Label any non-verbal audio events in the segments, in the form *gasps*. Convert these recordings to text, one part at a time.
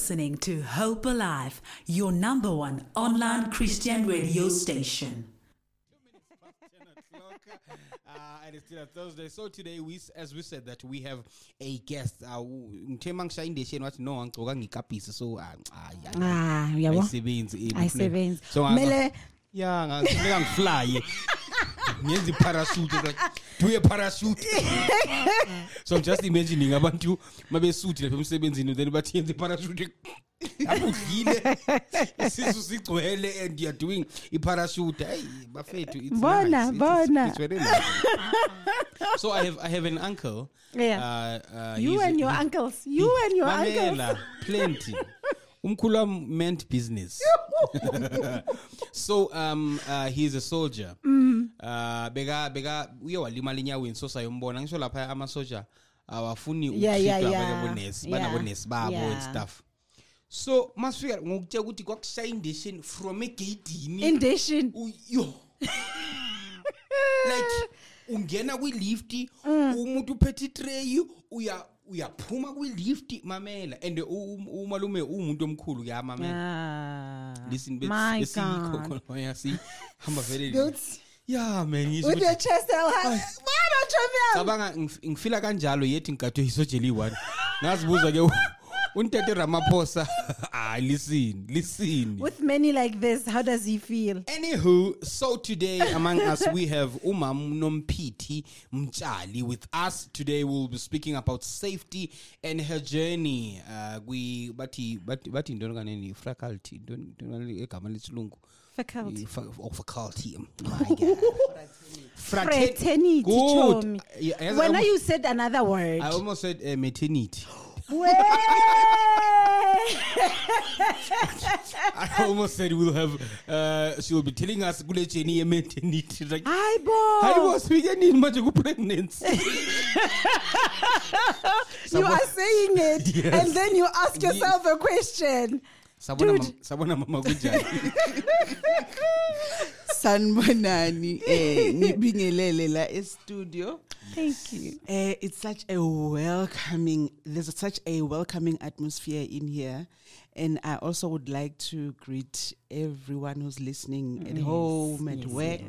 listening to Hope Alive, your number one online Christian radio station. uh, and it's still a Thursday. So today, we, as we said, that we have a guest. Uh, ngithe mangishaya indesheni wathi no angigcoka ngikapisi so ah, ah, ya- uyabo? ayisebenzi Ayisebenzi. so nga- Kumele- ya ngafuneka ngiflye ngenza iparachute like do a parachute so I'm just imagining abantu mabesuthi lapha emsebenzini then bathi yenza iparachute apho udlile isisu sigcwele and you're doing iparachute hey bafethu Bona, bona. it's very nice. so I have I have an uncle Yeah. uh, uh, You and your uncles. You and your uncles. plenty umkhulu wami meant business *laughs* so um uh, he's a soldier Mm. uh beka beka uye walimala enyaweni so sayombona ngisho lapha amasoja awafuni Yeah, yeah, ukutreat yeah. abonesi Yeah. banabonesi babo and Yeah. stuff so masifika ngokutshela ukuthi kwakushaya indation from egeyidini Indation. Yo *laughs* like ungena kwilifti Mm. umuntu uphethe itray uya uyaphuma kwi-lift mamela and umalume umuntu omkhulu kuyamamela ah, listen besikhokhonoya sihamba vele *laughs* ya man with your chest out cabanga ngifila kanjalo yethi ngigadwe isojeli 1 ngazibuza ke untete ramaphosa *laughs* ah listen listen With many like this, how does he feel? Anywho, so today among us we have Umam Nompiti Mchali with us. Today we'll be speaking about safety and her journey. Uh, we bati bati bati ntoni kaneni faculty ntoni egama lesilungu Faculty. Fa- oh, faculty. *laughs* Frater- Fraternity, Good. Chomi. Yeah, yes, I When you said another word. I almost said uh, maternity. I almost said we'll have. Uh, she will be telling us kule journey ye maternity. Like, Hi, boy. hayi boss weekendini manje ku-pregnancy *laughs* You are saying it, Yes. and then you ask yourself a question. sabona Dude. mam- sabona mama kunjani *laughs* sanibonani eh ngibingelele la e-studio Thank you. eh it's such a welcoming there's such a welcoming atmosphere in here. And I also would like to greet everyone who's listening at home at yes, work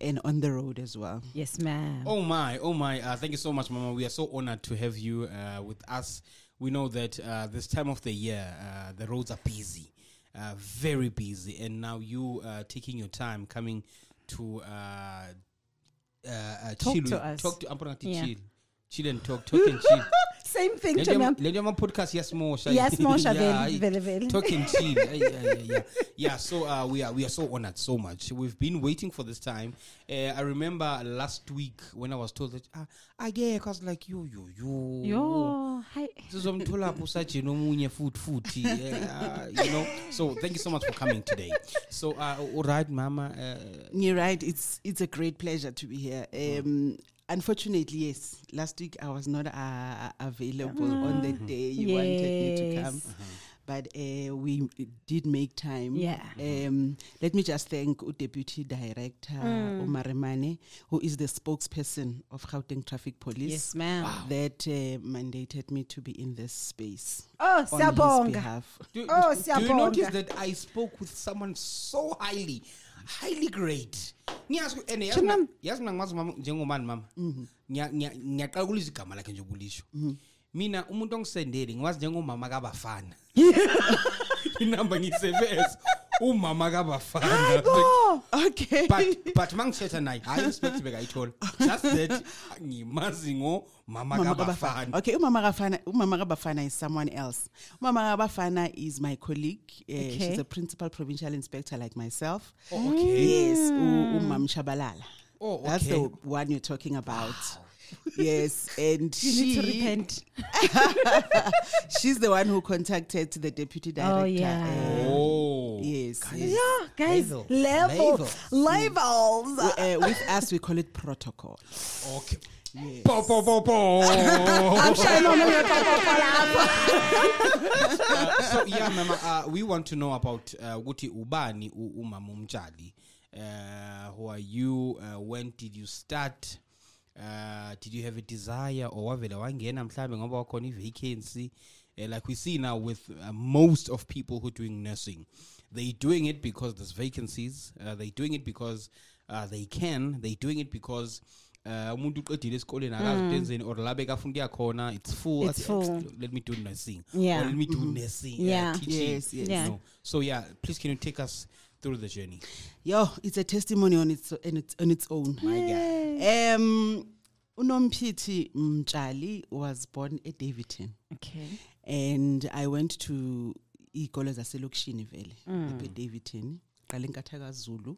and on the road as well. Yes, ma'am. oh my oh my. Uh, thank you so much mama. We are so honored to have you uh, with us. We know that uh, this time of the year uh, the roads are busy uh, very busy. And now you uh, taking your time coming to uh, uh, Talk chill to with- us. talk to I'm gonna Yeah. chill chill and talk talk and chill Same thing, Le nto yama- Chomi. le nto yama-podcast yasmosha Yasmosha *laughs* Yeah, vele, vele, vele. talk and chill yeah, yeah, yeah, yeah. yeah so uh, we are we are so honored so much we've been waiting for this time uh, i remember last week when i was told that ah, akekho i was like yo yo yo Yo, hi. sizomtholapho *laughs* usajeni omunye futhi futhi uh, you know so thank you so much for coming today so uh, all right mama uh, you're right it's it's a great pleasure to be here um unfortunately yes last week I was not uh, available on the day you wanted me to come Yes. but uh, we did make time. Yeah. Um, let me just thank U Deputy Director Mm. Umaremane, who is the spokesperson of Gauteng Traffic Police. Yes, ma'am. That uh, mandated me to be in this space. Oh, on his behalf. Do, Oh, do, do you notice that I spoke with someone so highly, highly great? Ngiyazi ku- and yazi Chimam. mina- yazi mina ngimazi mama njengomani mama Ngiya- ngiya- ngiyaqala ukulizwa igama lakhe nje ukulisho mina umuntu ongisendele ngiwazi njengomama kabafana *laughs* inamba ngiyisebeza umama kabafana Okay. but but mangithetha naye hayi expect bekayithola just that ngimazi ngomama Mama kabafana Kabafana. Okay, Umama Kabafana, Umama Kabafana is someone else. Umama Kabafana is my colleague. Uh, Okay. She's a principal provincial inspector like myself. Oh, okay Yes, U- Umam Shabalala. Oh, That's the one you're talking about. *laughs* Yes, and You she need to repent. *laughs* she's the one who contacted the deputy director. Oh, yeah. uh, oh yes. yes. Yeah, guys, Level. levels, levels. Uh, with us, we call it protocol. okay Po, po, po, po. I'm sure no one Uh, so yeah mama uh, we want to know about uh, ukuthi ubani u- umama umtshali uh, who are you uh, when did you start uh, did you have a desire or wavela wangena mhlambe ngoba wakhona i-vacancy Uh, like we see now with uh, most of people who are doing nursing, they're doing it because there's vacancies. Uh, they're doing it because uh, they can. They're doing it because uh, umuntu uqedile esikoleni akazitenzeni or la bekafuna ukuya khona it's full. It's full. let me do nursing Yeah. or let me do nursing Yeah. uh, teaching Yes, yes. Yeah. No. so yeah please can you take us through the journey Yo, it's a testimony on its on its, on its own. my guy Um, Unomphiti Mchali was born at Daveyton, Okay. and I went to ikole zaselokishini vele Mm. lapha eDaveyton. Qala eNkathaka Zulu,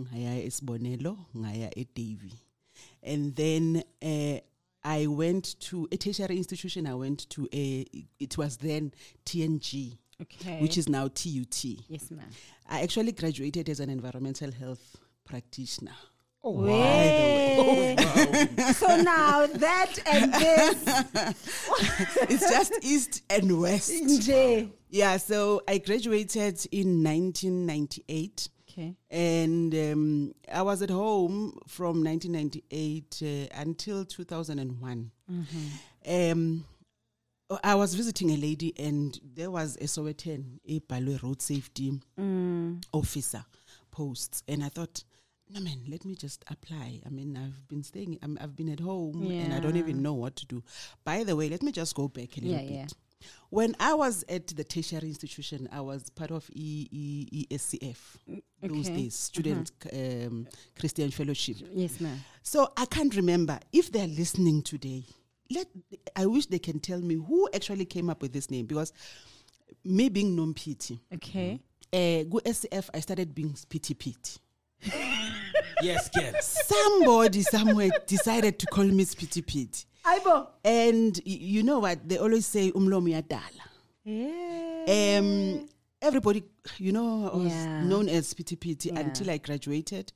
ngaya esibonelo, ngaya eDavie. And then uh, I went to a tertiary institution. I went to a it was then TNG, Okay. which is now TUT. yes, ma'am. I actually graduated as an environmental health practitioner. oh Wait. so now that and this, *laughs* it's just east and west. Yeah, so I graduated in 1998 Okay. and um, I was at home from 1998 uh, until 2001. Um, I was visiting a lady and there was a Sowetan, a Balwe road safety mm. officer posts. And I thought, no man, let me just apply. I mean, I've been staying, I'm, I've been at home and I don't even know what to do. By the way, let me just go back a little Yeah, bit. yeah. When I was at the tertiary institution, I was part of E- E- ESCF mm, those days, Student mm-hmm. um, Christian Fellowship. Yes, ma'am. So I can't remember if they're listening today. Let I wish they can tell me who actually came up with this name because me being Nompiti, Okay. uh, go SCF, I started being Pity Pity. *laughs* yes girl Somebody somewhere decided to call me Pity Pity. Aibo. And y- you know what? They always say umlomo yadala. Yeah. Um, everybody, you know, I was Yeah. known as Pity Pity Yeah. until I graduated.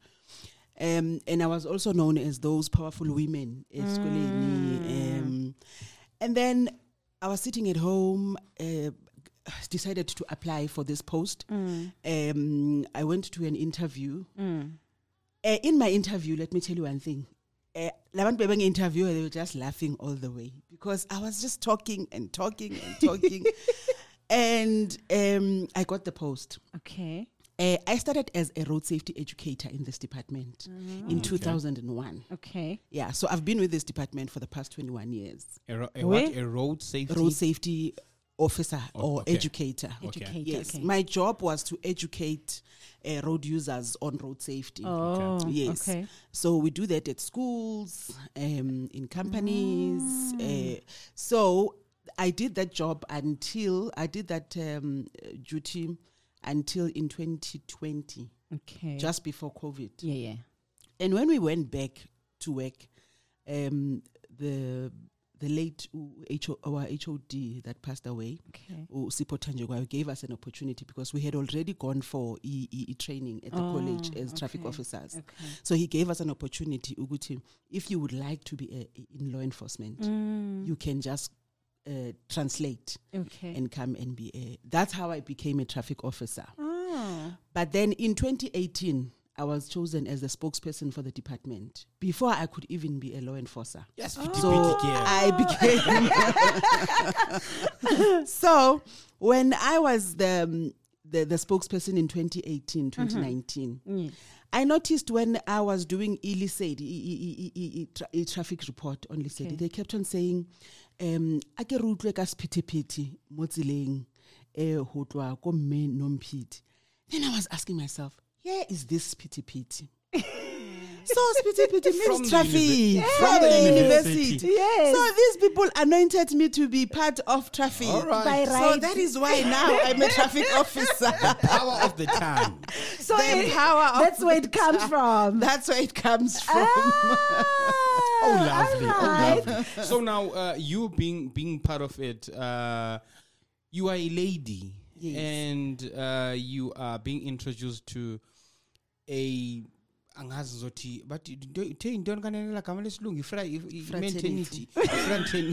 Um, and I was also known as those powerful women esikoleni. Mm. And then I was sitting at home, uh, decided to apply for this post. Mm. Um, I went to an interview. Uh, in my interview, let me tell you one thing. Uh, labantu interview they were just laughing all the way because I was just talking and talking and talking, *laughs* and um, I got the post. Okay. Uh, I started as a road safety educator in this department in 2001. Okay. Yeah, so I've been with this department for the past 21 years. a, ro- a, Where? what, a road safety Road safety officer Oh, or okay. educator. Okay. Educator. Yes, Okay. my job was to educate uh, road users on road safety. oh. Yes. Okay. So we do that at schools, um, in companies. Uh, so I did that job until I did that um, duty until in 2020, Okay. just before COVID. yeah, yeah. And when we went back to work, um, the the late uh, HO, our HOD that passed away, Okay. Sipho gave us an opportunity because we had already gone for E, e, e training at the college Oh, as traffic officers. Okay. So he gave us an opportunity, Uguti, if you would like to be a, in law enforcement, Mm. you can just uh, translate Okay. and come and be a. That's how I became a traffic officer. oh. But then in 2018, I was chosen as the spokesperson for the department before I could even be a law enforcer. yes So pity, pity. I became. *laughs* so when I was the, um, the the spokesperson in 2018, 2019, Yeah. I noticed when I was doing illicit, e- e- e- e- e- tra- e- traffic report on illicit, Okay. they kept on saying, um, a ke re utlwe ka sephethephethe mo tseleng, eh, ho tloha ko mme Nomphiti." Then I was asking myself, where is this sephethephethe? *laughs* so sephethephethe From means traffic univer- from from the the university. university. Yes. So these people anointed me to be part of traffic. All right. By So that is why now I'm a traffic *laughs* officer. power of the tongue so the it- power of that's where it comes from. That's where it comes from. Ah, Oh, lovely. Oh, lovely. *laughs* So now, uh, you being being part of it, uh, you are a lady, Yes. and uh, you are being introduced to a angazi zothi but the intoni kanene gama lesilungu Fraternity. fraternity *laughs*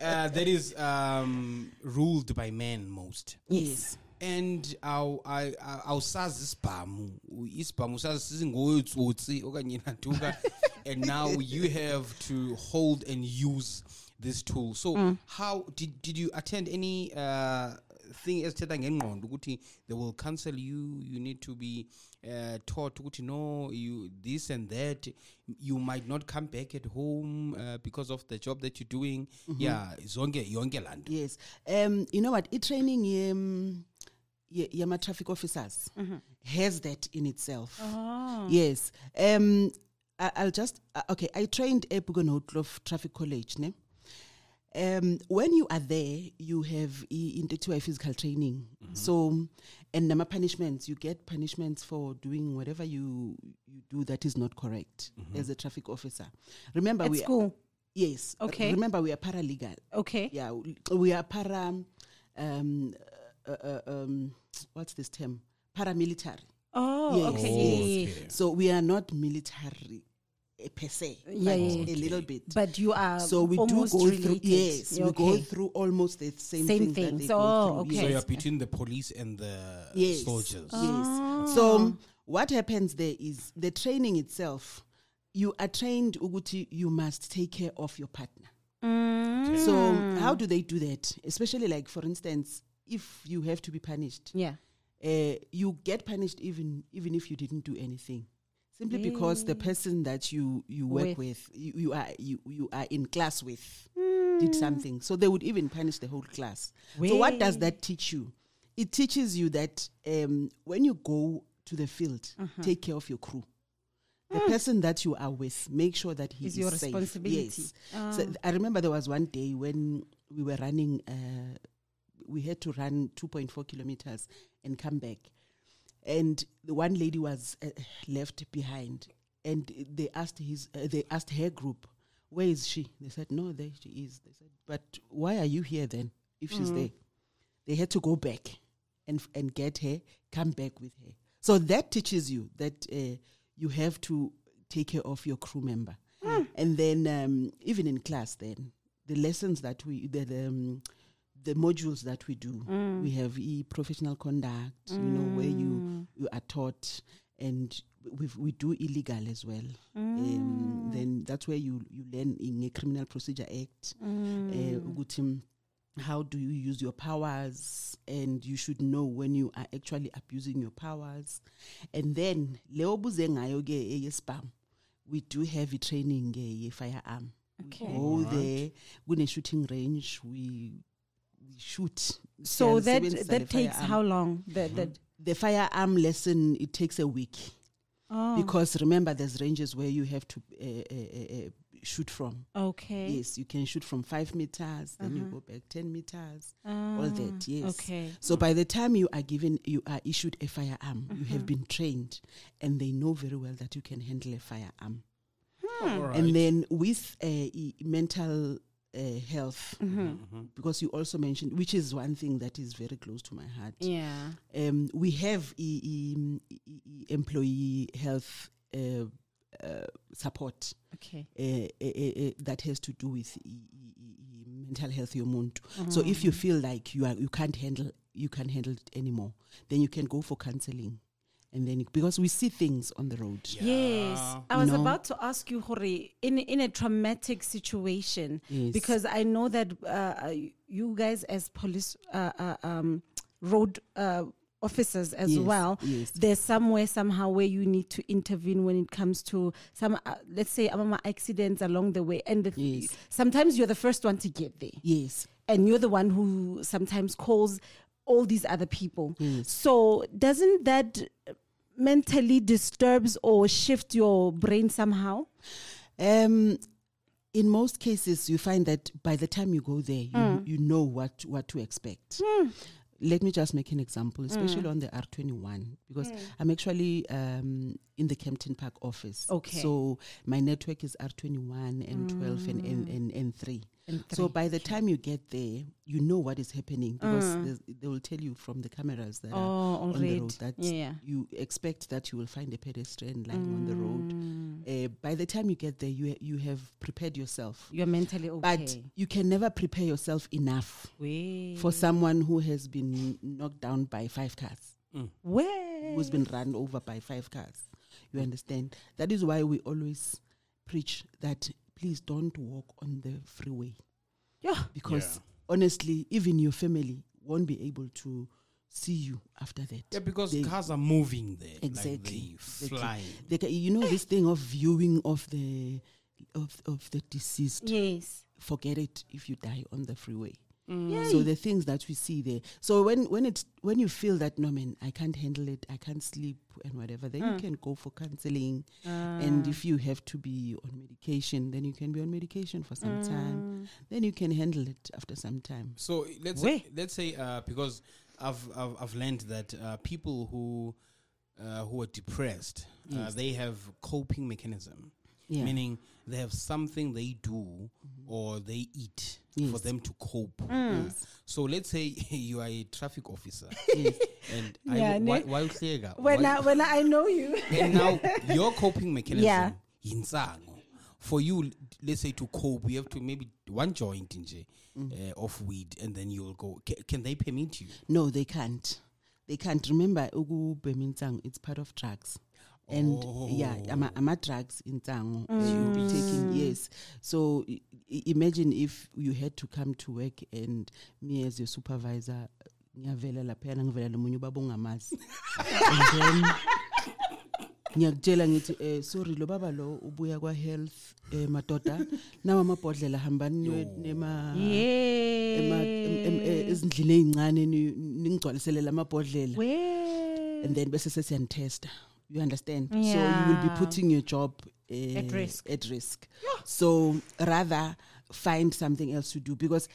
uh, that is um, ruled by men most yes. And aw- aw- aw- awusazi isibhamu isibhamu sazi sizingoyotsotsi okanye nantuka *laughs* and now you have to hold and use this tool. So Mm. how did did you attend any uh, thing esithetha ngengqondo ukuthi they will counsel you you need to be uh, taught ukuthi no you this and that you might not come back at home uh, because of the job that you're doing Mm-hmm. yeah zonke yonke laa nto Yes. Um, you know what? I training um, yama traffic officers has that in itself. Yes. Um, I, I'll just uh, okay. I trained at Boekenhoutkloof Traffic College. Ne? Um, when you are there, you have i- into physical training. So, and nama punishments. You get punishments for doing whatever you you do that is not correct as a traffic officer. Remember, At we school. yes. Okay. Remember, we are paralegal Okay. yeah we are para um uh, uh, um what's this term paramilitary Oh, Yes, okay. yes. yeah, yeah, yeah. so we are not military eh, per se Yeah, but yeah, a little bit But you are so we do go related. through yes we go through almost the same, Same things, things. that they Oh, go through okay. so you're between the police and the yes soldiers yes so what happens there is the training itself you are trained uguti you must take care of your partner Mm. so how do they do that especially like for instance if you have to be punished Yeah. uh, you get punished even even if you didn't do anything simply because the person that you you work With. with, you, you are you, you are in class with did something so they would even punish the whole class so what does that teach you it teaches you that um, when you go to the field Uh-huh. take care of your crew the person that you are with make sure that he Is is, your safe. responsibility. yes Ah. so th- i remember there was one day when we were running uh, we had to run 2.4 kilometers and come back. And the one lady was uh, left behind. And they asked his uh, they asked her group where is she? They said no there she is. They said but why are you here then if she's there? They had to go back and f- and get her come back with her. So that teaches you that uh, you have to take care of your crew member. And then um, even in class then the lessons that we the, the um, the modules that we do we have e professional conduct you know where you you are taught and we we do illegal as well. Um, then that's where you you learn in a criminal procedure act uh, mm, how do you use your powers? And you should know when you are actually abusing your powers. And then leyo buze ngayo ke eyesibam we do heavy training ke ye-firearm Okay. we go there kune shooting range we we shoot So that that takes firearm. how long? The, the, the firearm lesson it takes a week oh, because remember there's ranges where you have to uh, uh, uh, uh, shoot from okay. yes you can shoot from five meters then you go back 10 meters all Ah, that yes Okay. so by the time you are given you are issued a firearm you Mm-hmm. have been trained and they know very well that you can handle a firearm All right. and then with uh, e- mental uh, health Mm-hmm. because you also mentioned which is one thing that is very close to my heart Yeah. um, we have e- e- e- employee health uh, uh, support Okay. uh, uh, uh, uh, that has to do with mental health yomuntu so if you feel like you are you can't handle you can't handle it anymore then you can go for counseling and then because we see things on the road Yes, I was know? about to ask you, Hore, in in a traumatic situation, Yes. because I know that uh, you guys as police uh, uh, um, road uh, officers as Yes, well, yes. there's somewhere somehow where you need to intervene when it comes to some, uh, let's say, um, accidents along the way, and the th- Yes. sometimes you're the first one to get there yes and you're the one who sometimes calls all these other people. Yes. So doesn't that mentally disturbs or shift your brain somehow? Um, in most cases, you find that by the time you go there, you, Hmm. you know what, what to expect. Let me just make an example, especially Hmm. on the R21, because I'm actually um, in the Kempton Park office. Okay. So my network is R21 and 12 and, and, and, and 3. And So by the time you get there, you know what is happening because there's- they will tell you from the cameras that Oh, are on already. the road that Yeah. you expect that you will find a pedestrian lying on the road. Mm. Uh, by the time you get there, you you have prepared yourself. You're mentally okay. But you can never prepare yourself enough Where? for someone who has been knocked down by five cars, Where? who's been run over by five cars. You understand? That is why we always preach that please don't walk on the freeway. Yeah. because Yeah. honestly, even your family won't be able to see you after that. Yeah, because They- cars are moving there. Exactly, Like they exactly. flying. They ca- you know this thing of viewing of the of of the deceased. Yes. Forget it if you die on the freeway. Yay. So the things that we see there. So when when it's when you feel that no man, I can't handle it, I can't sleep and whatever, then you can go for counseling. And if you have to be on medication, then you can be on medication for some time. Then you can handle it after some time. So let's Where? say, let's say uh, because I've, I've I've learned that uh, people who uh, who are depressed uh, they have coping mechanism, Yeah. Mm-hmm. meaning they have something they do or they eat for them to cope. Yes. So let's say *laughs* you are a traffic officer *laughs* yes. and Yeah, I, why, ne- why uhleka? When I when I know you. *laughs* and now your coping mechanism Yeah. yinsango for you let's say to cope you have to maybe one joint nje Mm. uh, of weed and then you'll go can, can they permit you No, they can't. They can't. Remember, it's part of drugs. And yeah, ama, ama drugs in Tango, you'll be taking, yes. So i- i- imagine if you had to come to work and me as your supervisor, ngiyavela laphayana ngivela nomunye ubaba ongamazi. and then ngiyakutshela ngithi eh sorry lo baba lo ubuya kwa health eh madoda nawa amabhodlela hambani niye nema ema- em- em- eh, Yeah. ezindlini ezincane ni- ningigcwalisele lamabhodlela Where? and then bese sesiyanitesta you understand? So you will be putting your job uh, At risk. at risk. So rather find something else to do because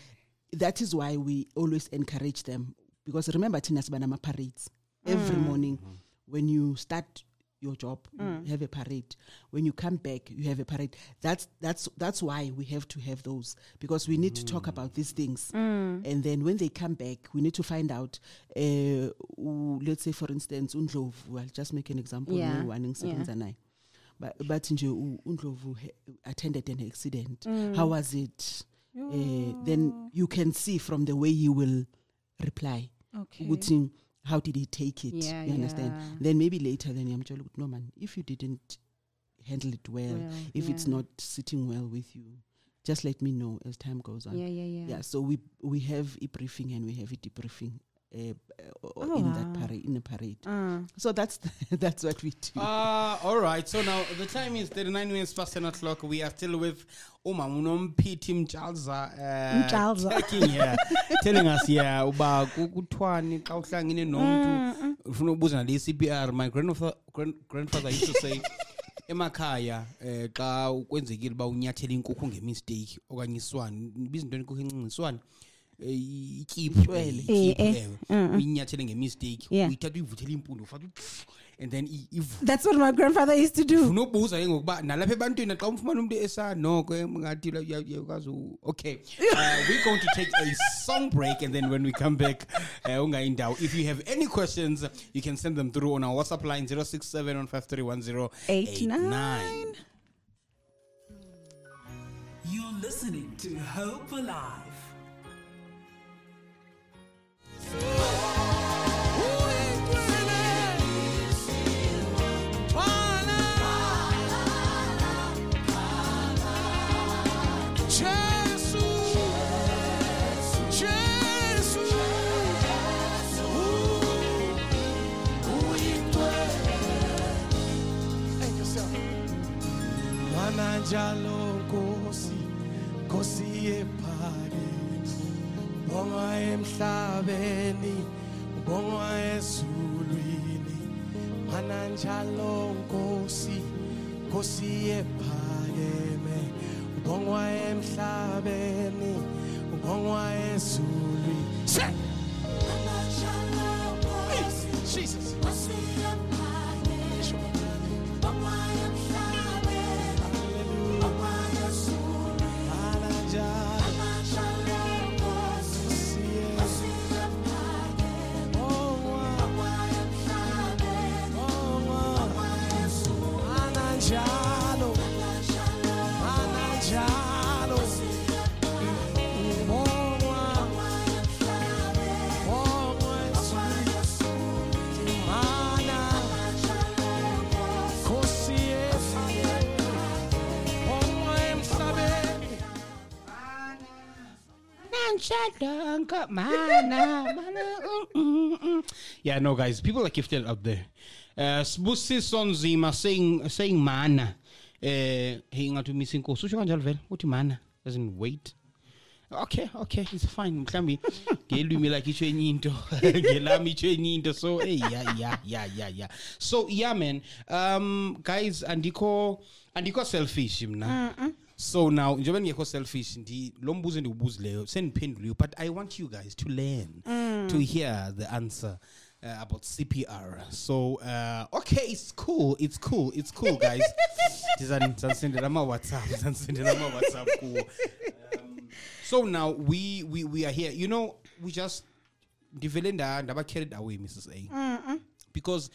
that is why we always encourage them. Because remember tina siba nama parades every Mm. morning. When you start your job you have a parade. When you come back you have a parade. That's that's that's why we have to have those because we need to talk about these things. Mm. and then when they come back we need to find out uh, let's say for instance undlovu i'll just make an example Yeah, one engisebenza naye. But but nje u- undlovu he- attended an accident. Mm. how was it? Uh, then you can see from the way he will reply. Okay. How did he take it Yeah, you understand yeah. then maybe later then yamtshela ukuthi no man if you didn't handle it well, Well, if it's not sitting well with you just let me know as time goes on Yeah, yeah, yeah. yeah so we we have a briefing and we have a debriefing uh, uh, Oh, in that parade in a parade Uh, so that's *laughs* that's what we do Uh, all right. So now the time is 39 minutes past 10 o'clock. We are still with Uma Unompiti Mchalza. Uh, Mchalza. taking here, *laughs* telling us here uba kuthwani xa uhlangene nomuntu ufuna ukubuza nale CPR. My grandfather grandfather used to say *laughs* emakhaya eh xa kwenzekile ba unyathela inkukhu ngemistake okanye iswani biza into inkukhu encinci iswani eh, ityiphu Utshwele. eh, ityiphu, Eh, eh, ewe. mm. uyinyathele ngemistake uyithatha uyivuthela impundu ufaka and then That's what my grandfather used to do. ufuna ubuza ke ngokuba nalapha ebantwini xa umfumana umuntu esanoko ngathi la- uya- uyakwazi u- okay *laughs* uh, we're going to take a song break and then when we come back uh, ungayindawo if you have any questions you can send them through on our whatsapp line 067 Eight, You're listening to Hope Alive. Mananjalo Nkosi Nkosi ephakeme Bonga emhlabeni Bonga ezulwini Mananjalo Nkosi Nkosi ephakeme. Bonga emhlabeni Bonga ezulwini Mm, mm, mm. Yeah, no, guys, people are gifted out there. Uh, Sbusiso Nzima saying saying mana. Eh, hey, ngathi umisa inkosi. Usho kanjalo vele uthi mana in wait. Okay, okay, it's fine. Mhlambi ngelwimi lakhe itsho enye into. Ngelami *laughs* itsho enye. So, hey, yeah, yeah, yeah, yeah, yeah. So, yeah, man. Um, guys, andikho andikho selfish mna. So now njengoba ngekho selfish ndi lo mbuzo endiwubuzileyo sendiphenduliwe but I want you guys to learn to hear the answer uh, about CPR. So uh, okay, it's cool, it's cool, it's cool guys. *laughs* Ndizani- ndizandisendela ama WhatsApp, ndizandisendela ama WhatsApp kuwo. Um, so now we we we are here. You know, we just nda ndaba carried away Mrs. A. Because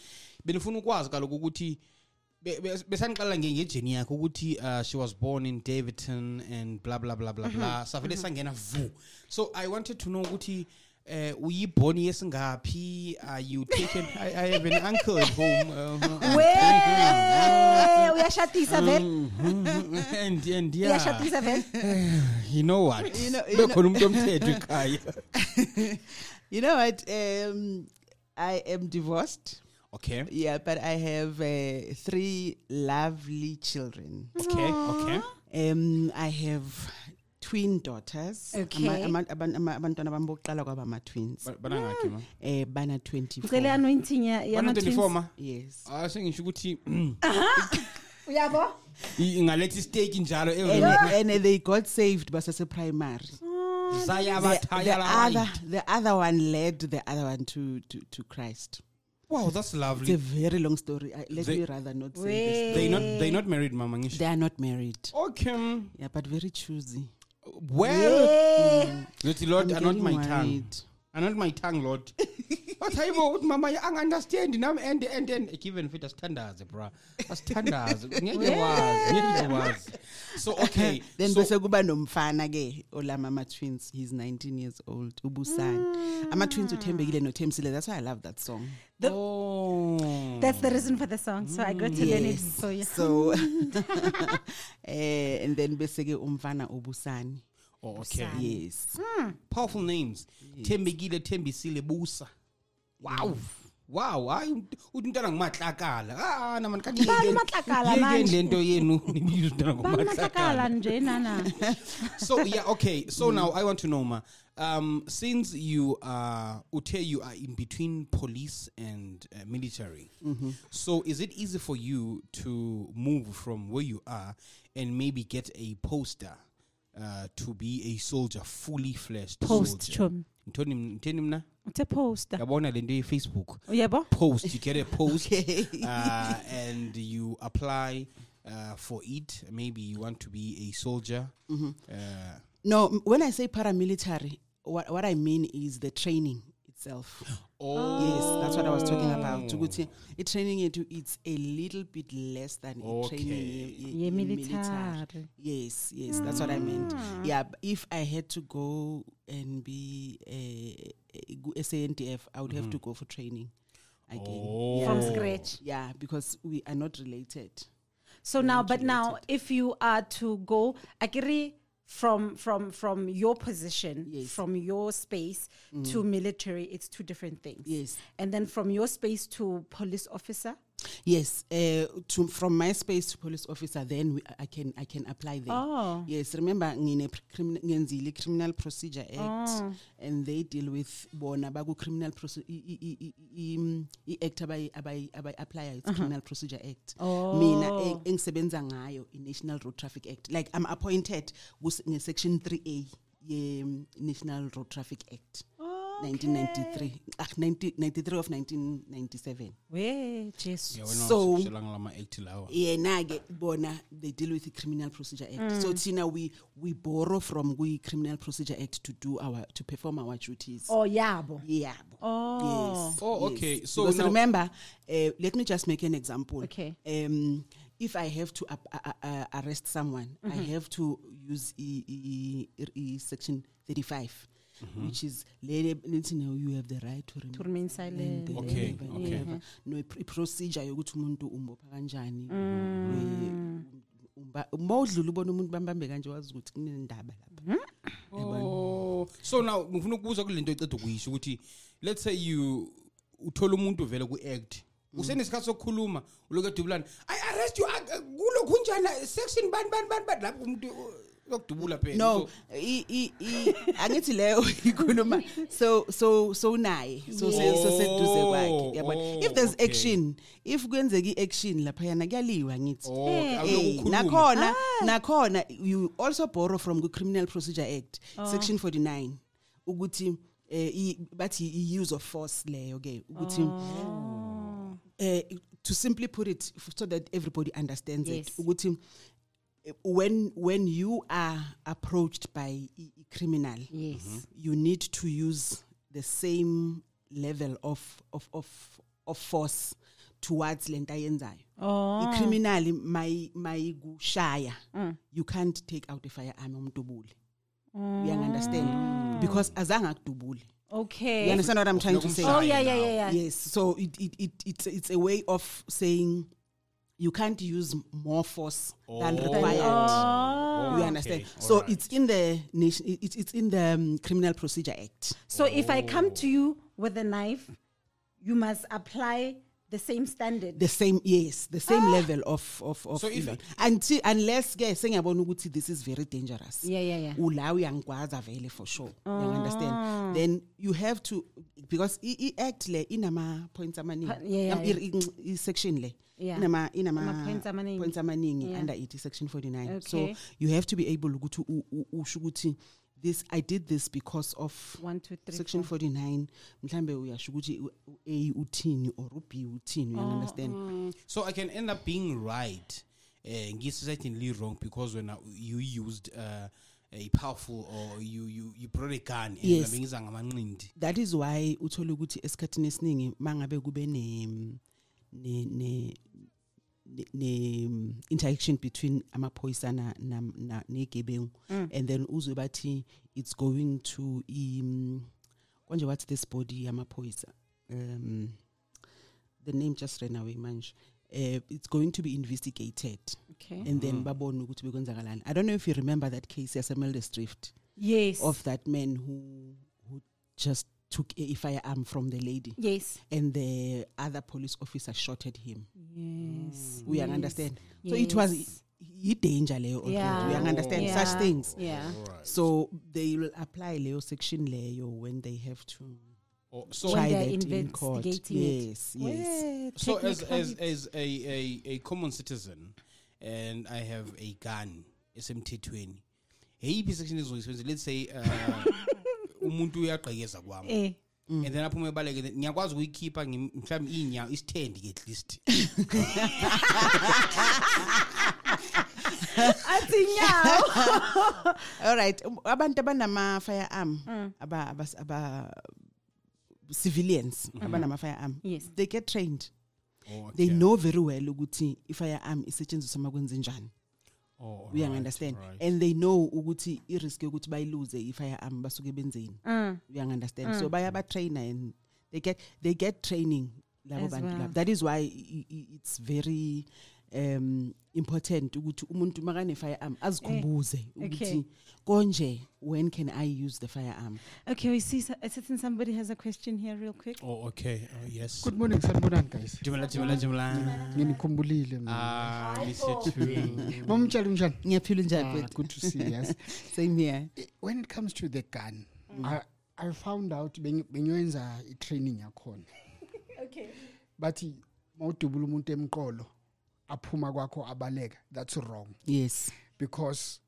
benifuna ukwazi kaloku ukuthi be- be- besaniqala nge- ngejeni yakhe ukuthi uh, she was born in daveyton and blah blah blah blah blah. Savele sangena vu. So i wanted to know ukuthi uh, uyiborn yesingaphi? Are you taken? I, i have an uncle at home. *laughs* Uh, we *laughs* uyashadisa vele. Mhm, yeah. *sighs* You know what? You know- bekhona umuntu omthetho ekhaya. *laughs* You know what? Um, I am divorced. Okay Yeah, but I have uh, three lovely children. okay okay Um, I have twin daughters. Okay. Ama- ama- aban- ama- Abantwana bami bokuqala kwaba ama twins. Ba- banangakhi ma Eh bana ngicele 24. anointing ya- bana 24 yama-twins. ma Yes. ah sengisho ukuthi uyabo i- ingaletha istake njalo And, ev- and they got saved basase primary. zaya The, the abathaya other the other one led the other one to to, to Christ. Wow that's lovely. It's a very long story. I, let They- me rather not say this. We- they not they not married mama ngisho They are not married. Oh, okay Yeah, but very choosy. well Yeah. Mm. Let's Lord I'm anoint getting my tongue worried. Anoint my tongue Lord *laughs* But hayibo ukuthi mama angunderstand nami and and and given fit asithandaze bra asithandaze *laughs* ngeke wazi ngeke wazi so *laughs* okay Then so, bese kuba nomfana ke olama ama twins. He's 19 years old. Ubusani. Ama twins uthembekile noThemsile. That's why I love that song. oh That's the reason for the song. So I got to learn it Yes. for you. So eh and then bese ke umfana ubusani. Oh, okay. Yes. powerful names. Thembekile thembisile busa. Wow. Wow hayi uthi umntana ngumahlakala ah na man kanti Bani uMatlakala manje? lento yenu *laughs* nibiza umntana nje nana? *laughs* So yeah okay. So now i want to know ma um since you are ute you are in between police and uh, military so is it easy for you to move from where you are and maybe get a poster uh, to be a soldier fully fleshed post soldier. chum. Ntoni m- nteni mna? Uthe poster. Yabona le nto ye-facebook. Uyabo post you get a *laughs* post Okay. uh, and you apply uh, for it. Maybe you want to be a soldier. Uh, No, m- when I say paramilitary, what what I mean is the training itself. *gasps* oh Yes, that's what I was talking about. Ukuthi i-training yethu it's a little bit less than a training ye- ye- military. Yes, yes, that's what I meant. Ah. Yeah, if I had to go and be eh, eh, a, a SANDF, I would have to mm-hmm. go for training again. Oh. from scratch Yeah, because we are not related. so now but now if you are to go akiri from from from your position Yes. from your space to mm. military it's two different things Yes. and then from your space to police officer Yes, uh, to from my space to police officer, then we, I can I can apply there. Oh. Yes, remember ngine pr- crimin- ngenzile criminal procedure act, Oh. and they deal with bona baku criminal procedure act abayi abayi abayi apply it's criminal procedure act. Oh. Mina engisebenza ngayo i National Road Traffic Act. Like I'm appointed kus- nge section 3A ye um, National Road Traffic Act. 1993 ah, 90, 93 of 1997 we jesu. Yeah, wena So- wasukishelanga lama-80 lawa yena ke bona they deal with the criminal procedure act. So thina we we borrow from kwi criminal procedure act to do our to perform our duties. Oh yabo. Yabo. Oh. yes. Oh, yes. okay. So because now- remember uh, let me just make an example. Okay. um if i have to up, uh, uh, arrest someone i have to use e, e, e, section 35 which is lele lithi now you have the right to remain, To remain silent. and Okay, whatever, okay. whatever. no i- i-procedure yokuthi umuntu umbopha kanjani. Uma udlula ubona umuntu bambambe kanje wazi ukuthi kunendaba lapha. Oh oh. So now ngifuna ukubuza kule nto eceda ukuyisho ukuthi let's say you uthola umuntu vele ku-act usenesikhathi sokukhuluma uloku edubulana i arrest you ah, kulokhu njani? Section bani bani bani bani? Lapho umuntu yokudubula phela no i i i angithi leyo ikhuluma. So so so naye so se- so seduze kwakhe yabona? Oh, if there's action if kwenzeka iaction lapha yana kuyaliwa ngithi Oh, Eh, akulokukhuluma. nakhona nakhona you also borrow from the criminal procedure act section 49 ukuthi eh i- bathi i use of force leyo ke ukuthi eh to simply put it so that everybody understands it Yes. ukuthi eh, when when you are approached by i- i- criminal Yes. Mhm. you need to use the same level of of of of force towards lento ayenzayo. Oh. icriminal may mayikushaya mm. you can't take out a firearm umdubule you mm. understand? Mm. Because azange akudubule. Okay. you understand what i'm trying to say? Oh yeah, yeah, yeah, yeah. yes. So it, it, it it's it's a way of saying you can't use more force than Oh. required Oh. you Okay, understand so alright. it's in the nation it, it's- it's in the um, criminal procedure act So if I come to you with a knife, you must apply the same standard. the same yes the same level of of of So if- even until unless ke sengiyabona ukuthi this is very dangerous Yeah, yeah, yeah. ula uyangikwaza vele for sure you understand then you have to because i, i act le inama points amaningi Pa- yeah, yeah, Um, i- i- i section le Yeah. inama inama Ama-points amaningi. points amaningi Yeah. under it section 49 Okay. so you have to be able ukuthi u- u- usho ukuthi this i did this because of One, two, three, section four. 49 mhlambe uyasho ukuthi a uthini or b uthini you understand so i can end up being right uh, certainly wrong because when uh, you used uh, a powerful or you you you brought a gun and Yes. ngabengiza ngamanqindi that is why uthola ukuthi esikhathini esiningi mangabe kube ne ne ne ne- ne um, interaction between amaphoyisa na na- na- negebengu and then uzwe bathi it's going to um konje what's this body yamaphoyisa um the name just ran away manje. Uh, it's going to be investigated. Okay. and then babone ukuthi bekwenzakalani i don't know if you remember that case yasemeldes drift Yes. of that man who who just took a, firearm from the lady yes. and the other police officer shot at him Yes. we yes. understand so it was Yes. i danger leyo Yeah. we understand Yeah. such things Yeah. so they will apply leyo section leyo when they have to Oh, so When they're in investigating it. yes yes so as as as a, a a common citizen and i have a gun esemthethweni eyiphi section ezoyisebenzisa let's say uh, umuntu uyagqekeza kwami Eh. and then aphume ebaleke ngiyakwazi ukuyikhipha mhlawumbe inyawo isithende at least Athi nyawo. *laughs* all right um, abantu abanama firearm aba abas- aba civilians abanama firearm Yes. they get trained Oh, they okay. know very well ukuthi i-firearm isetshenziswa makwenze njani Oh, uya alright, understand alright. and they know ukuthi i-risk yokuthi bayiluze i-firearm basuke benzeni Mm. uya understand so bayabatraina and they get they get training labo As bantu well. labo that is why i- i- it's very um important ukuthi umuntu makane firearm azikhumbuze okay. ukuthi konje when can i use the firearm Okay, we see so- a certain somebody has a question here real quick. Oh, okay. Oh, yes. good morning sanibonani guys Jimala, Jimala, Jimala. nginikhumbulile mina Ah, miss you too. *laughs* mamtshela unjani ngiyaphila Ah, njani mfethu? good to see you yes *laughs* same here when it comes to the gun I, i found out bengi- bengiyoyenza i-training yakhona *laughs* Okay. bathi mawudubula umuntu emqolo aphuma kwakho abaleka. That's wrong. Yes. Because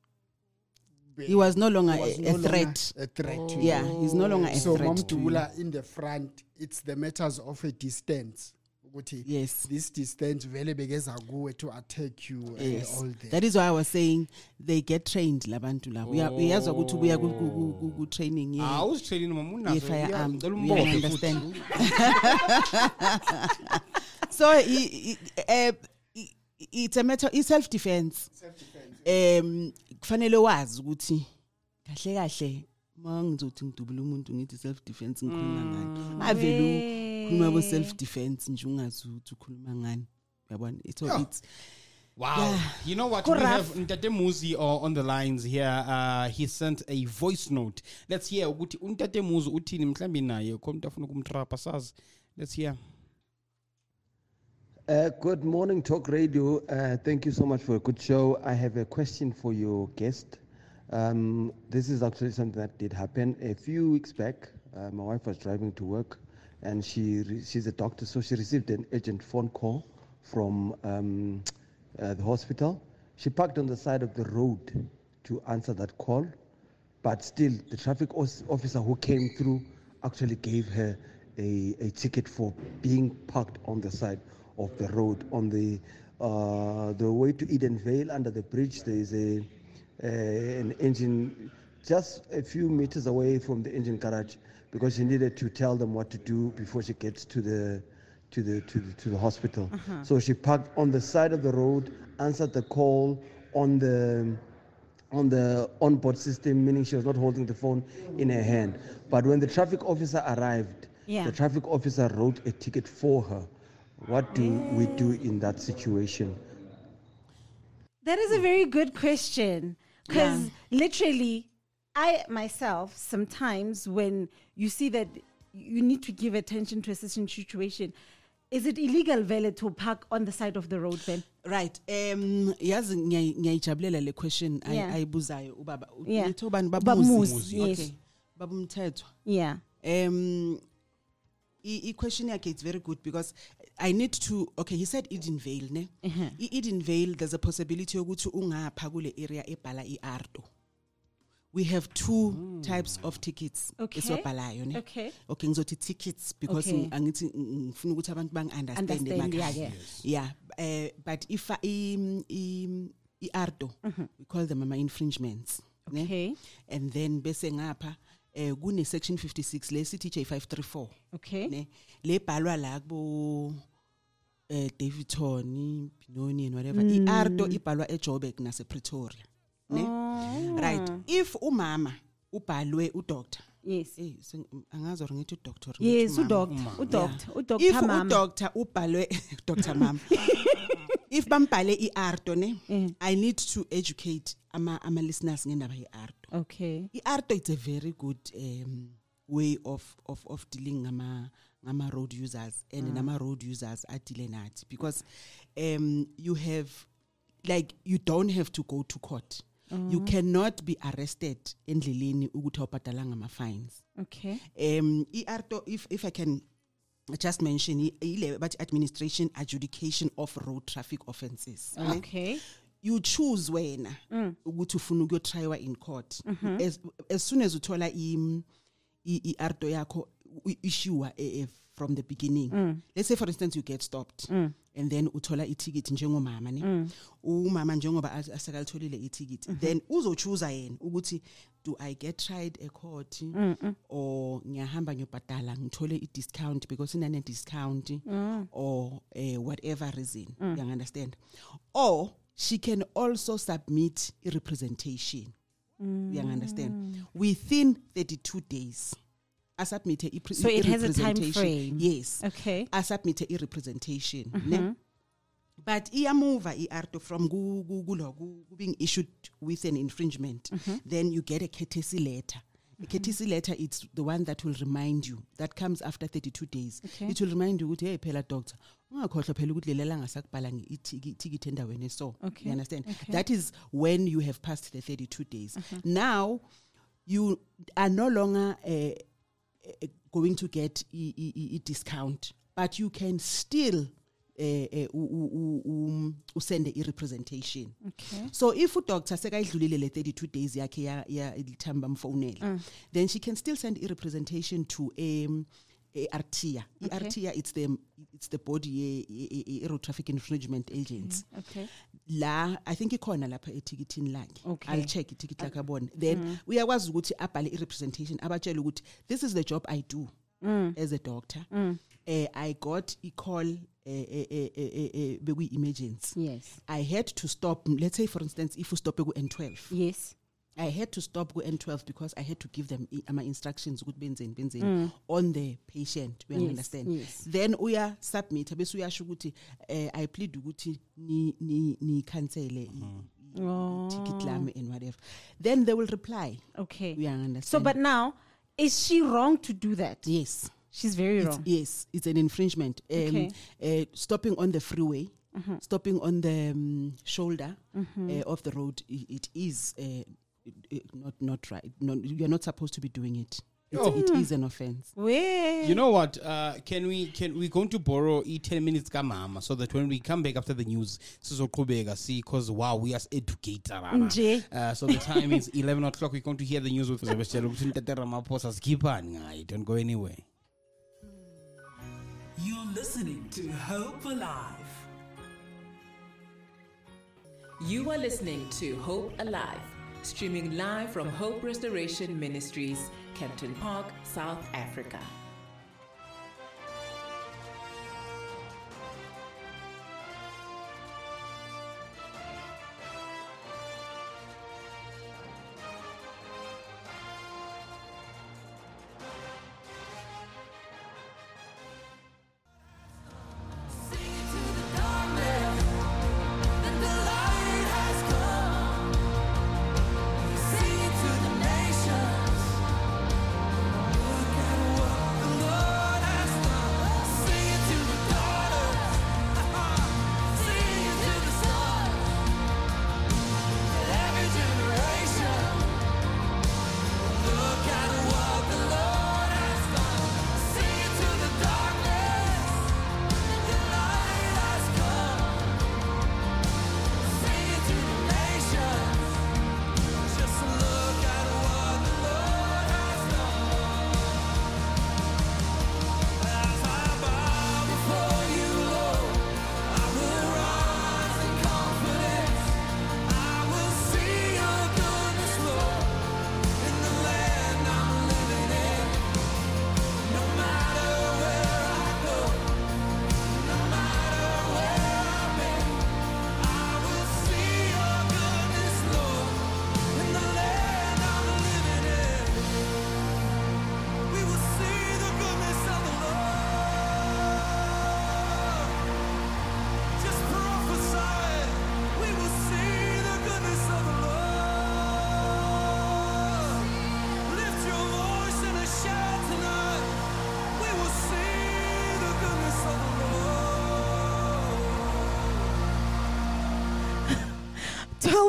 he was no longer he was a, no a longer threat. a threat to yeah he's no longer a so threat So Mamdula in the front it's the matters of a distance. Ukuthi yes. this distance vele bekeza kuwe to attack you and all that. That is why i was saying they get trained labantu labo uyazwa ukuthi ubuya ku- training ku- Ah, us training noma unazo. ye-firearm Ngicela we understand? *laughs* So he, he, uh, i- it's a matter i self defense um kufanele wazi ukuthi kahle kahle mangizothi ngidubula umuntu ngithi self defense ngikhuluma ngani avele ukhuluma bo self defense nje ungazi ukuthi ukhuluma ngani yabona so Yeah. it's Wow. You know what? Go we have Ntate Muzi uh, on the lines here. Uh, he sent a voice note. Let's hear ukuthi uNtate Muzi uthini mhlambi naye khona umuntu afuna ukumtrapa sazi. Let's hear. Uh, good morning, Talk Radio. Uh, thank you so much for a good show. I have a question for your guest. Um, this is actually something that did happen a few weeks back. Uh, my wife was driving to work, and she re- she's a doctor, so she received an urgent phone call from um, uh, the hospital. She parked on the side of the road to answer that call, but still, the traffic os- officer who came through actually gave her a, a ticket for being parked on the side of the road on the uh, the way to Edenvale under the bridge. There is a uh, an engine just a few meters away from the engine garage because she needed to tell them what to do before she gets to the to the to the, to the hospital. So she parked on the side of the road, answered the call on the on the onboard system, meaning she was not holding the phone in her hand. But when the traffic officer arrived, Yeah. the traffic officer wrote a ticket for her. What do we do in that situation? That is a very good question. Because literally, I myself, sometimes when you see that you need to give attention to a certain situation, is it illegal, Vele, to park on the side of the road then? right um yazi ngiyayi- ngiyayijabulela le question ay- Yeah. ayibuzayo ubaba U- ubani babuzi yes. okay baba umthetho Yeah. um i i- question yakhe it's very good because i need to okay he said eden vale ne Uh-huh. I- eden vale there's a possibility yokuthi ungapha kule area ebhala i-AARTO we have two types of tickets Okay. esiwabhalayo ne Okay. okay ngizothi tickets because Okay. ng- angithi ng- ngifuna ukuthi abantu bangi-understand Understand, yeah, emakhaya. yeah. uh, but if i-AARTO we call them ama-infringements ne? Okay. and then bese ngapha eh kune section 56 lesithi J534 Okay. ne lebhalwa la kubo eh Davidson Binoni and whatever iArdo ibhalwa eJoburg nase Pretoria ne right if umama ubhalwe udoctor Yes. eh sing- angazi or ngithi udoctor or Yes, ngithi umama. udoctor. Udoctor. Udoctor if mama. udoctor ubhalwe *laughs* dr mama *laughs* if bambhale iAARTO ne i need to educate ama ama listeners ngendaba yeAARTO Okay. i-AARTO it's a very good um, way of, of, of dealing ngama, ngama road users and nama road users adile nathi because um, you have like you don't have to go to court. You cannot be arrested endleleni ukuthi awubhadalanga ama-fines Okay. um i-arto if, if i can just mention i- ile bathi administration adjudication of road traffic offences? Okay. you choose when wena mm. ukuthi ufuna ukuyotryiwa in court. Mm-hmm. As, as soon as uthola i i- i-AARTO yakho u- issue from the beginning. Mm. Let's say for instance you get stopped mm. And then uthola ithikithi njengomama ne? Umama njengoba as- asekalitholile ithikithi then uzochuza yena ukuthi do i get tried a court or ngiyahamba ngiyobhadala ngithole i-discount because inane discount or uh, whatever reason? You understand? Or she can also submit a representation you understand? Within 32 days I submit a, pre- So it has a time frame. yes Okay. I submit a representation ne? but iyamuva i-AARTO from ku- ku- kulo ku- ku- being issued with an infringement then you get a courtesy letter a courtesy letter it's the one that will remind you that comes after 32 days Okay. it will remind you ukuthi hey phela doctor ungakhohlwa phela ukuthi lelela ngasakubhala ithikithi endaweni so Okay. you understand Okay. that is when you have passed the 32 days now you are no longer uh, uh, going to get a, a, a- a discount. But you can still eh eh, um, usende i-representation. Okay. so if udoctor sekayidlulile le 32 days yakhe ya- ya time bamfonela then she can still send i-representation to um, artia i-artia it's the it's the body ye- road traffic infringement agents. Okay. la i think ikhona lapha ethikithini lakhe. Okay. i'll check ithikithi lakhe abone. Then uyakwazi ukuthi abhale i-representation abatshele ukuthi this is the job i do as a doctor. Eh i got a call eh eh eh eh, eh bekuyi emergency Yes. i had to stop let's say for instance if ustop ku N12 Yes. I had to stop go N12 because I had to give them i- ama instructions ukuthi benzeni benzeni Mm. on the patient. We Yes, understand. yes. Then uya submit bese uyasho ukuthi eh, I plead ukuthi ni ni ni cancel Oh. ticket lami and whatever. Then they will reply. Okay. We understand. So, but now, is she wrong to do that? yes. She's very It's, wrong. yes, it's an infringement. Um, Okay. uh, stopping on the freeway, Mm-hmm. stopping on the um, shoulder uh, of the road, i- it is uh, it- it not not right. No, you're not supposed to be doing it. It's, Oh. It is an offense. Where? You know what? Uh, can we can we going to borrow e ten minutes kamama so that when we come back after the news, sizoqhubeka see because wow we are educated. Uh, so the time is *laughs* eleven o'clock. We're going to hear the news with Sebastian ukuthi Ntate Ramaphosa skipani ngayi. Don't go anywhere. You're listening to Hope Alive. You are listening to Hope Alive, streaming live from Hope Restoration Ministries, Kempton Park, South Africa.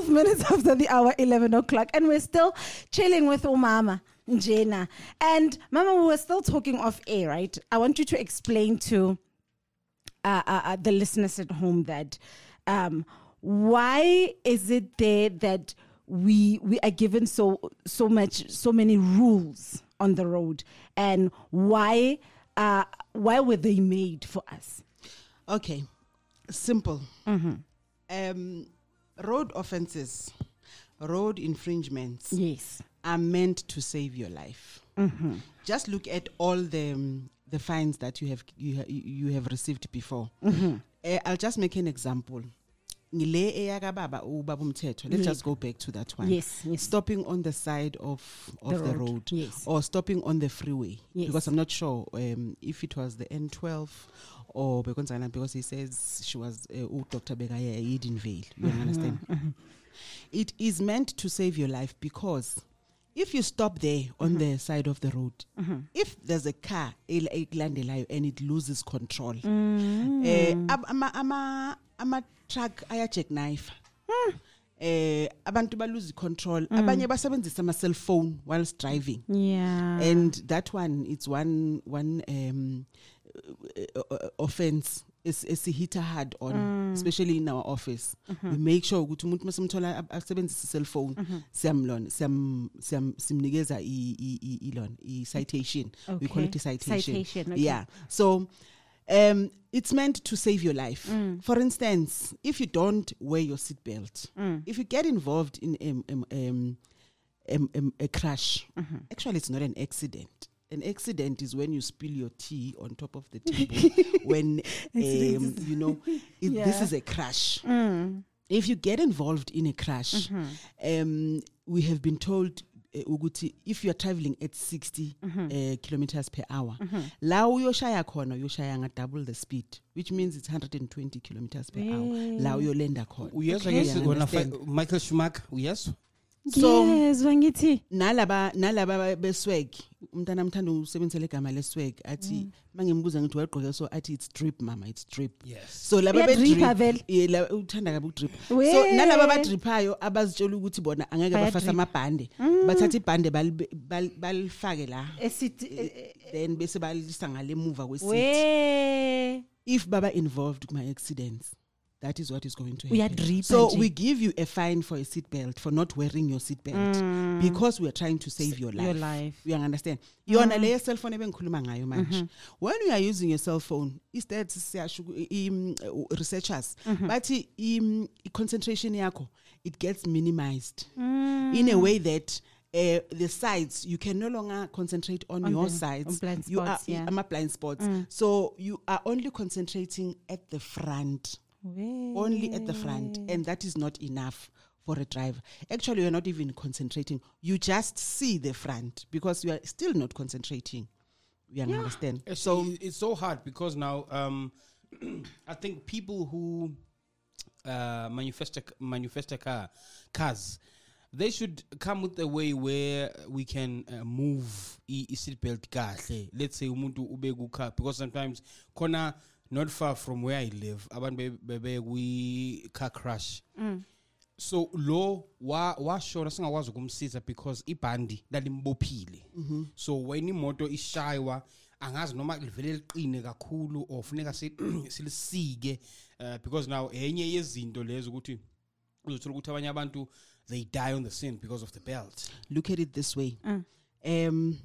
Minutes *laughs* after the hour, eleven o'clock, and we're still chilling with Umama Njena. And Mama, we were still talking off air, right? I want you to explain to uh, uh, uh, the listeners at home that um, why is it there that we we are given so so much so many rules on the road, and why uh, why were they made for us? Okay, simple. Um, road offenses, road infringements Yes. are meant to save your life. Just look at all the um, the fines that you have you, ha- you have received before. Eh, I'll just make an example. Ngile eyakababa ubaba umthetho. Let's Yeah. just go back to that one. Yes, yes. Stopping on the side of of The the, road, road, yes. or stopping on the freeway. Yes. Because I'm not sure um, if it was the N12 or because he says she was uh, Dr. Begaya Edenvale. You Mm-hmm, understand? It is meant to save your life because if you stop there on Mm-hmm. the side of the road, if there's a car and it loses control, Mm. ab- ama ama ama truck ayajackknife. Eh abantu balose control abanye basebenzisa ama cell phone whilst driving Yeah. and that one it's one one um uh, uh, offense is esihita hard on especially in our office we make sure ukuthi umuntu masimthola ab- asebenzisa cell phone siyamlona siyam siyam simnikeza i i- i ilona i citation okay. we call it a citation. Citation. okay. yeah so um it's meant to save your life for instance if you don't wear your seatbelt if you get involved in um, um, um, a crash. Actually, it's not an accident. An accident is when you spill your tea on top of the *laughs* table. when um, you know it, this is a crash. if you get involved in a crash Mm-hmm. um we have been told ukuthi if you are traveling at 60 Mm-hmm. uh, kilometers per hour la uyoshaya khona uyoshaya nga double the speed which means it's 120 kilometers per hour la uyolenda khona uyezwa Okay. ke Yeah, wona understand. fa- michael schumacher uyezwa So- yes wangithi nalaba nalaba beswag umntana amthanda usebenzisela igama leswag athi mangimbuza ngithi wayegqoke so athi it's drip mama it's drip. Yes. So laba Uyadripha bedrip- vele? Yeah, la- uthanda kabi ukudrip We. so nalaba badriphayo abazitshela ukuthi bona angeke Bayadrip. bafase amabhande. Bathatha ibhande balibe- bal- balifake la. Esithi eh, then bese balisa ngale muva kwesith we if baba involved kuma accidents that is what is going to happen. Uyadripha so nje. we give you a fine for a seat belt for not wearing your seat belt mm. because we are trying to save your life, your life. you understand? Yona mm. leyo cell phone ebengikhuluma ngayo manje. Mm-hmm. When you are using your cell phone istats siyasho uku- i- im- uh, researchers mm-hmm. bathi im- i-concentration yakho it gets minimized mm. in a way that uh, the sides you can no longer concentrate on, On your the- sides. on you are spots, yeah. ama blind spots so you are only concentrating at the front only at the front and that is not enough for a driver. Actually you're not even concentrating. You just see the front because you are still not concentrating. You understand? So so it's so hard because now um *clears throat* i think people who uh manufacture manufacture car cars they should come with a way where we can uh, move i i- seatbelt kahle. Let's say umuntu ube ku car because sometimes khona not far from where i live abantu be- bebe kwi car crash. So lo wa washona singakwazi ukumsiza because ibhandi lalimbophile so when imoto ishaywa angazi noma livele liqine kakhulu or funeka si- *clears throat* silisike uh, because now enye yezinto lezo ukuthi uzothola ukuthi abanye abantu they die on the scene because of the belt. Look at it this way. Um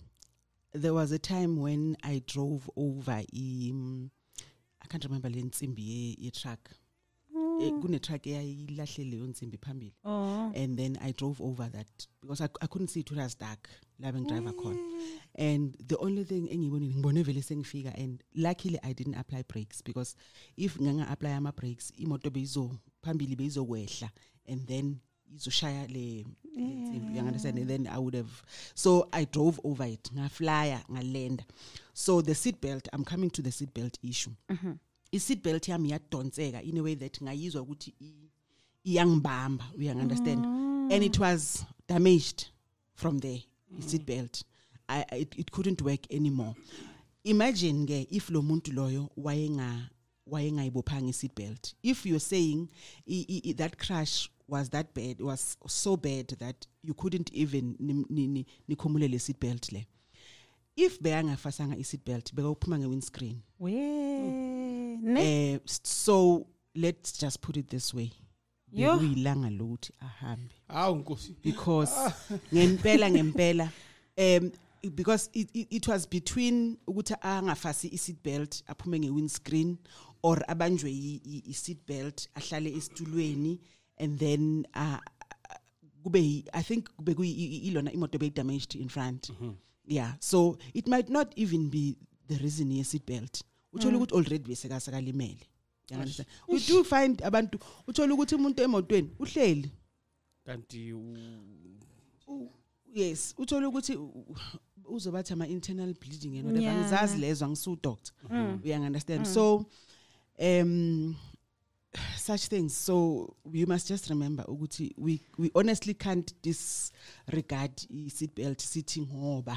there was a time when i drove over um, i can't remember le nsimbi ye- ye-truck Eh, kune-truck eyayilahle leyo nsimbi phambili. Oh. And then I drove over that because I, I couldn't see it was dark la bengidrayiva khona. And the only thing engiyibonile ngibone vele sengifika and luckily I didn't apply brakes because if nganga-apply ama-brakes imoto beyizo phambili beyizokwehla and then izoshaya le nsimbi, you understand? And then I would have so I drove over it. Ngaflya ngalenda. So the seat belt I'm coming to the seat belt issue. Mm-hmm. I-seat belt yami yadonseka in a way that ngayizwa ukuthi i- iyangibamba. You understand? Mm. And it was damaged from there i-seat mm. belt. I, I- it, it couldn't work anymore. Imagine ke if lo muntu loyo wayenga wayengayibophanga i-seat belt. If you're saying i, i, i, that crash was that bad was so bad that you couldn't even nim- ni- ni- nikhumulele i-seat belt le. If bekangafasanga i-seat belt bekawuphuma nge-windscreen eh so let's just put it this way. Bekuyilanga lokuthi ahambe. Hawu nkosi. Because ngempela ngempela um because it, it, it was between ukuthi angafasi i-seat belt aphume nge-windscreen or abanjwe i-seat belt ahlale esitulweni and then uh, kube i think kube kuyi- i- i- ilona imoto beyidamaged in front. Yeah. So it might not even be the reason ye-seat belt. Uthole ukuthi already besekasakalimele You understand? we do find abantu uthole ukuthi umuntu emotweni uhleli. Kanti u- yes uthole ukuthi u- uzobathi ama-internal bleeding and whatever. Yeah. ngizazi lezo angisuwu doctor you understand? So um such things so you must just remember ukuthi we, we honestly can't disregard i-seat belt sithi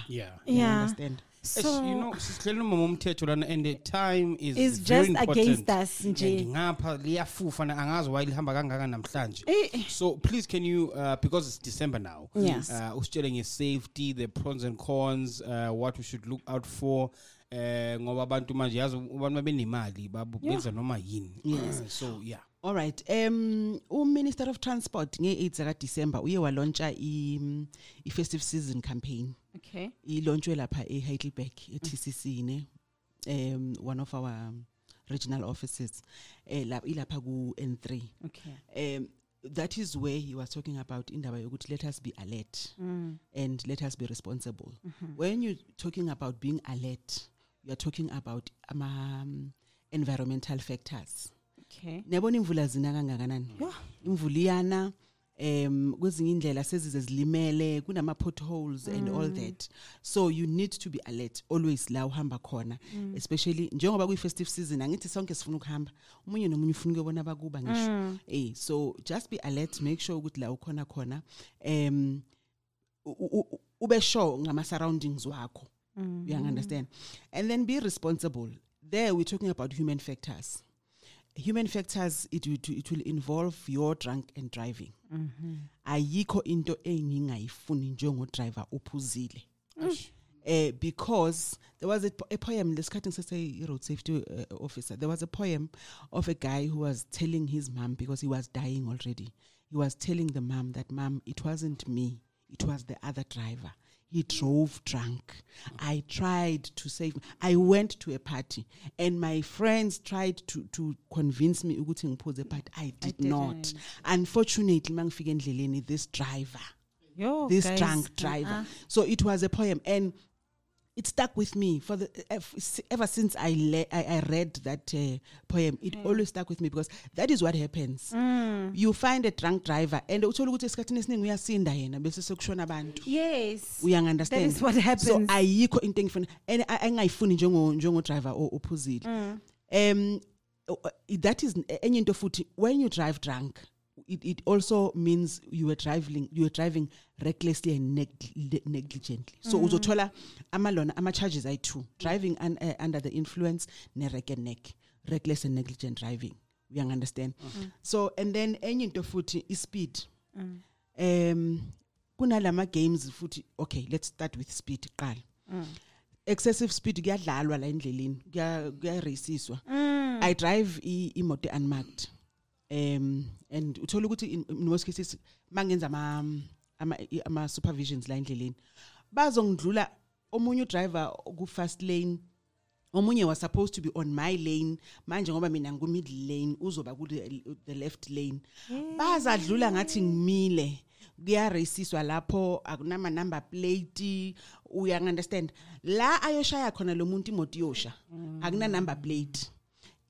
yeah you Yeah. understand so you know sisihleli noma umthetho lana and the time is is very just important. against us nje And ngapha liyafufa na angazi why lihamba kangaka namhlanje Eh. so please can you uh, because it's december now Yes. uh, usitshele nge-safety the pros and cons uh, what we should look out for eh ngoba abantu manje yazi abantu babenemali babo- benza noma yini. Yes. Uh, so yeah. All right um uminister of transport nge-8 zakadisemba uye walontsha i- i-festive season campaign. Okay. Ilontshiwe lapha e-heidelberg e-tcc ne um one of our um, regional offices eh la ilapha ku-n3 okay. Um that is where he was talking about indaba yokuthi let us be alert mm. and let us be responsible. When you're talking about being alert you are talking about ama um, environmental factors. Okay. niyabona imvula zina kangakanani? Imvula iyana um kwezinye indlela sezize zilimele kunama potholes and all that. So you need to be alert always la uhamba khona especially njengoba kuyi festive season angithi sonke sifuna ukuhamba umunye nomunye ufuna ukuyobona bakuba ngisho. Eh so just be alert make sure ukuthi la ukhona khona um u- u- ube sure ngama surroundings wakho. You understand? And then be responsible. There we're talking about human factors. Human factors it, it, it will involve your drunk and driving. Ayikho into engingayifuni njengodriver uphuzile. Uh, because there was a, a poem lesikhathi ngisese road safety uh, officer there was a poem of a guy who was telling his mom because he was dying already he was telling the mom that mom it wasn't me it was the other driver he drove drunk i tried to save i went to a party and my friends tried to, to convince me ukuthi ngiphuze but i did not unfortunately mangifika endleleni this driver Yo, this guys, drunk driver. uh-uh. So it was a poem, and it stuck with me for the ever since I le- I, I read that uh, poem. It always stuck with me because that is what happens. Mm. You find a drunk driver, and uthola ukuthi esikhathini esiningi uyasinda yena bese sekushona abantu. Yes. Uyang understand? That is what happens. So ayikho into engifuna and I- engayifuni njengo njengo driver ophuzile. Mm. Um that is enye into futhi when you drive drunk it, it also means you were driving you were driving recklessly and neg- negligently. So uzothola amalona ama charges ayi2 driving un, uh, under the influence ne rec and neck reckless and negligent driving. You understand? So and then enye into futhi i speed um kunalama games futhi okay let's start with speed qala excessive speed kuyadlalwa la endleleni kuya kuyaraciswa i drive i- imoto unmarked um and uthola ukuthi in, in most cases mangenza ama ama, i- ama supervisions la endleleni. Bazongidlula omunye udriver ku fast lane omunye was supposed to be on my lane. Manje ngoba mina ngiku middle lane uzoba ku the, the left lane. Bazadlula ngathi ngimile kuyaraciswa lapho akunama number plate uya understand la ayoshaya khona lo muntu imoto iyosha akuna number plate.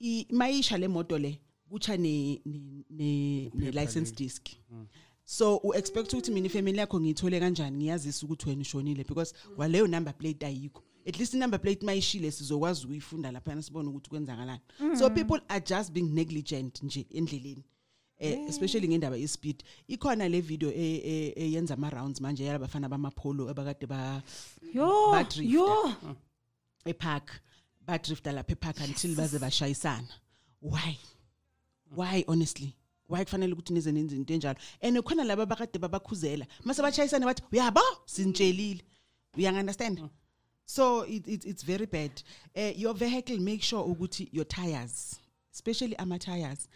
I mayisha le moto le kucha ne ne, ne, ne license disc. So u expect ukuthi mina ifamily yakho ngiyithole kanjani? Ngiyazisa ukuthi wena ushonile because kwaleyo number plate ayikho. At least number plate mayishile sizokwazi ukuyifunda lapha sibone ukuthi kwenzakalani. So people are just being negligent nje endleleni eh, especially ngendaba ye-speed. Ikhona le video e- e- eyenza ama-rounds manje yalabafana bamapolo abakade ba Yo, badrifta. yo. epark badrifta lapha epark until baze bashayisana. Why? Why honestly? Why kufanele ukuthi nize nenze into enjalo? And khona laba abakade babakhuzela. Mase bashayisana bathi uyabo? Sintshelile uyang understand? So it, it, it's very bad. Uh, your vehicle make sure ukuthi your tires especially ama tires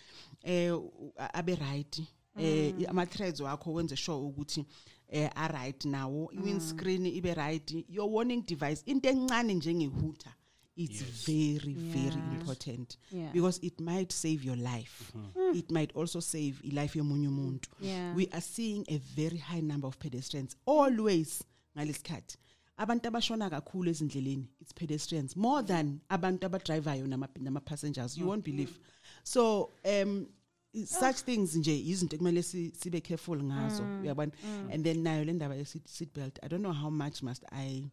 eh u- a- abe right. Eh ama threads wakho wenze sure ukuthi a right nawo. I windscreen ibe right. Your warning device into encane njengehooter it's very very important Yeah. because it might save your life. Mm-hmm. It might also save ilife yomunye umuntu. Yeah. we are seeing a very high number of pedestrians. Always ngalesikhathi abantu abashona kakhulu ezindleleni it's pedestrians. More than abantu abadrivayo nama nama passengers you won't mm-hmm. believe. So um i- such things nje izinto ekumele si- sibe careful ngazo mm. uyabona? Mm. And then nayo le ndaba ye seat belt i don't know how much must i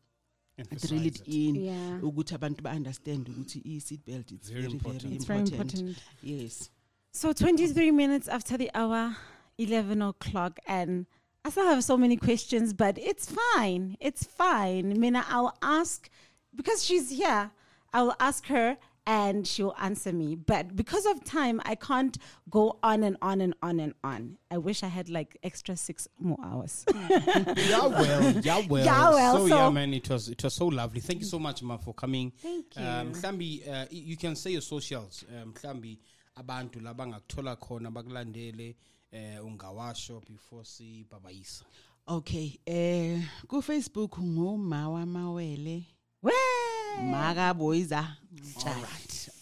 drill it in Yeah. ukuthi abantu ba understand ukuthi i seat belt it's Very very important. very It's very important important. yes So 23 minutes after the hour, 11 o'clock, and I still have so many questions, but it's fine. It's fine. Mina, I'll ask because she's here. I will ask her and she'll answer me. But because of time, I can't go on and on and on and on. I wish I had like extra six more hours. *laughs* yeah well yeah well Yeah, well, so, yeah man it was it was so lovely thank you so much ma for coming Thank you. um mhlambi uh, you can say your socials um mhlambi abantu labangakuthola khona bakulandele eh ungawasho before sibabayisa okay eh ku Facebook ngumawa mawele Where? Makaboyiza mtshana.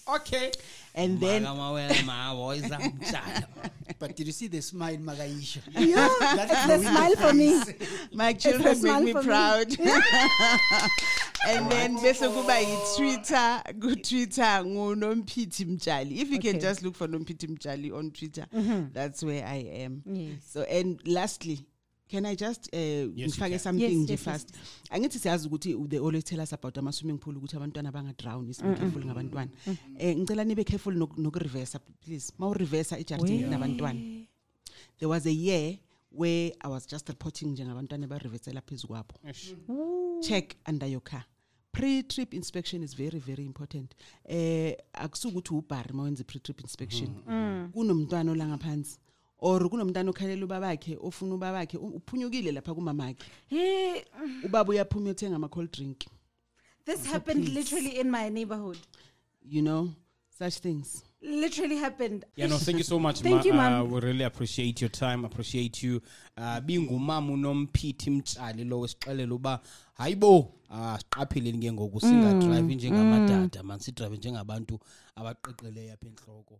okay. And then makamawele mawoyza mtshana. *laughs* But did you see the smile, Magaisha? Yeah, That's it's a smile for me. my children make me for me. proud. *laughs* And then bese kuba yi-twitter ku-twitter ngunompithi mtshali. If you can just look for nompithi mtshali on twitter mm-hmm. that's where i am. Yes. so and lastly can i just uh, you ngifake can. something Yes, nje yes, fast? Angithi siyazi ukuthi they always tell us about ama-swimming pool ukuthi abantwana bangadrown isibe careful ngabantwana. Um ngicela nibe careful nok- nokurivesa please. Ma urivesa ejardini kunabantwana there was a year where i was just reporting njengabantwana barivesela phezu kwabo. Check under your car. Pre-trip inspection is very very important. Eh akusukuthi ubhari mawenza i-pre-trip inspection. Kunomntwana ola ngaphansi or kunomntwana okhalela ubabakhe ofuna ubabakhe u- uphunyukile lapha kumamakhe Hey, ubaba uyaphuma uyothenga ama-cold drink this happened please. literally in my neighborhood. you know such things Literally happened. Yeah, no, thank you so much, *laughs* Thank ma. you, ma'am. Uh, we really appreciate your time, appreciate you. Uh, bingumama unompithi mtshali lo wesixelela uba hayibo uh, siqapheleni ke ngoku singadrive njengamadada man sidrive njengabantu abaqeqeleyo apha enhloko